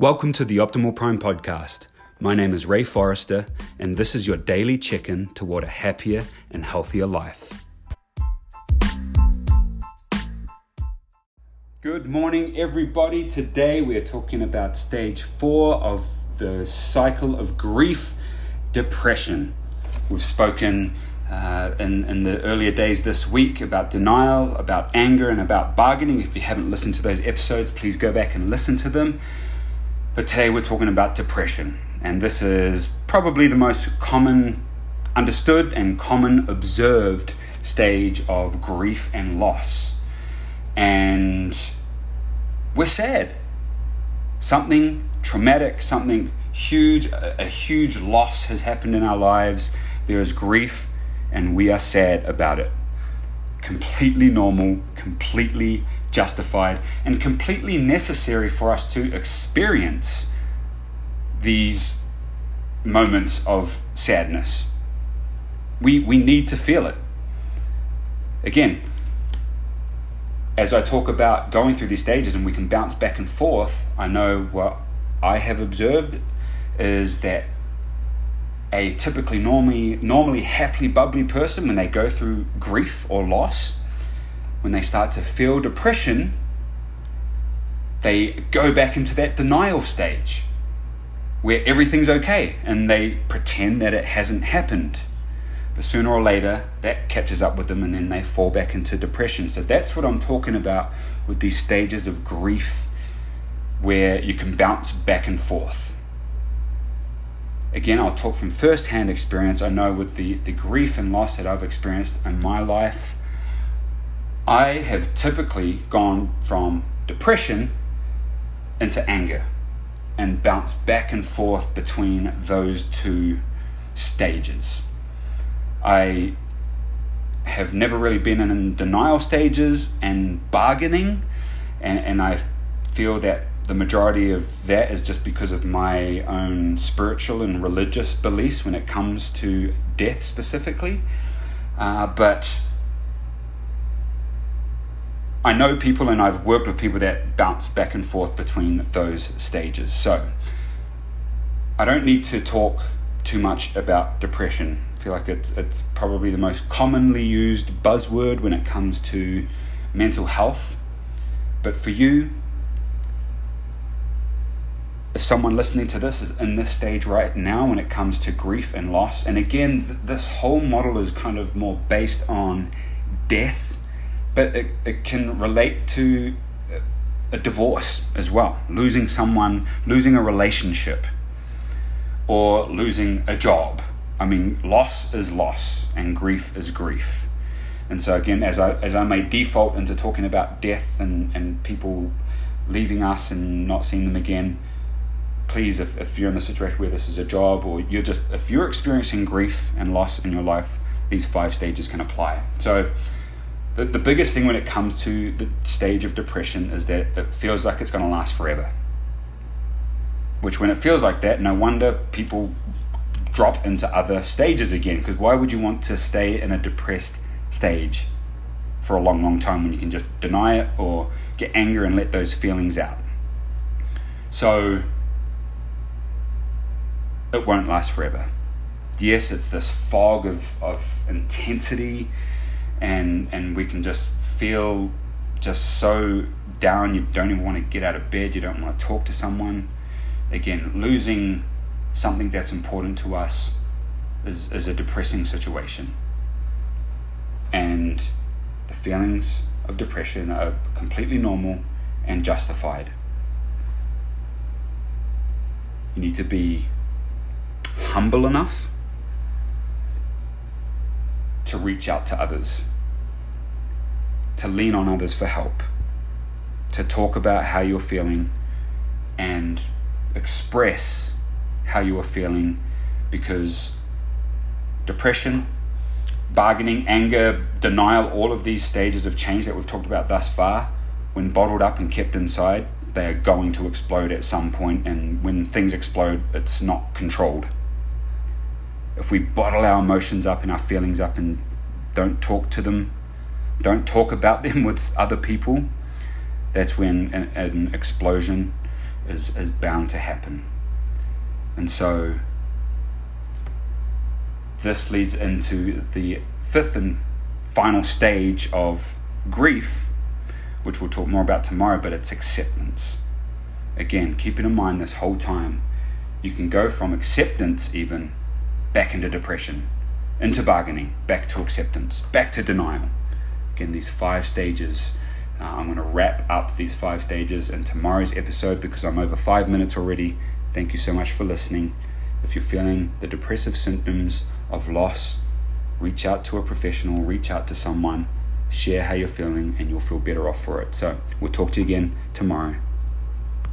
Welcome to the Optimal Prime podcast. My name is Ray Forrester, and this is your daily check in toward a happier and healthier life. Good morning, everybody. Today we are talking about stage four of the cycle of grief depression. We've spoken uh, in, in the earlier days this week about denial, about anger, and about bargaining. If you haven't listened to those episodes, please go back and listen to them. But today we're talking about depression, and this is probably the most common understood and common observed stage of grief and loss. And we're sad. Something traumatic, something huge, a, huge loss has happened in our lives. There is grief, and we are sad about it. Completely normal, completely justified, and completely necessary for us to experience these moments of sadness. We, we need to feel it. Again, as I talk about going through these stages and we can bounce back and forth, I know what I have observed is that a typically normally normally happily bubbly person when they go through grief or loss when they start to feel depression, they go back into that denial stage where everything's okay and they pretend that it hasn't happened. But sooner or later, that catches up with them and then they fall back into depression. So that's what I'm talking about with these stages of grief where you can bounce back and forth. Again, I'll talk from first hand experience. I know with the, the grief and loss that I've experienced in my life, I have typically gone from depression into anger and bounced back and forth between those two stages. I have never really been in denial stages and bargaining, and, and I feel that the majority of that is just because of my own spiritual and religious beliefs when it comes to death specifically. Uh, but I know people and I've worked with people that bounce back and forth between those stages. So I don't need to talk too much about depression. I feel like it's, it's probably the most commonly used buzzword when it comes to mental health. But for you, if someone listening to this is in this stage right now when it comes to grief and loss, and again, this whole model is kind of more based on death but it, it can relate to a divorce as well. Losing someone losing a relationship or losing a job. I mean loss is loss and grief is grief. And so again as i as i may default into talking about death and and people leaving us and not seeing them again please if, if you're in a situation where this is a job or you're just if you're experiencing grief and loss in your life these five stages can apply. So the, the biggest thing when it comes to the stage of depression is that it feels like it's going to last forever. Which, when it feels like that, no wonder people drop into other stages again. Because why would you want to stay in a depressed stage for a long, long time when you can just deny it or get angry and let those feelings out? So, it won't last forever. Yes, it's this fog of, of intensity and and we can just feel just so down. You don't even want to get out of bed. You don't want to talk to someone. Again losing something that's important to us is, is a depressing situation. And the feelings of depression are completely normal and justified. You need to be humble enough to reach out to others, to lean on others for help, to talk about how you're feeling and express how you are feeling because depression, bargaining, anger, denial, all of these stages of change that we've talked about thus far, when bottled up and kept inside, they are going to explode at some point, and when things explode, it's not controlled if we bottle our emotions up and our feelings up and don't talk to them, don't talk about them with other people, that's when an, an explosion is, is bound to happen. And so this leads into the fifth and final stage of grief, which we'll talk more about tomorrow, but it's acceptance. Again, keeping in mind this whole time, you can go from acceptance even back into depression, into bargaining, back to acceptance, back to denial. Again, these five stages. Uh, I'm going to wrap up these five stages in tomorrow's episode because I'm over five minutes already. Thank you so much for listening. If you're feeling the depressive symptoms of loss, reach out to a professional, reach out to someone, share how you're feeling, and you'll feel better off for it. So, we'll talk to you again tomorrow.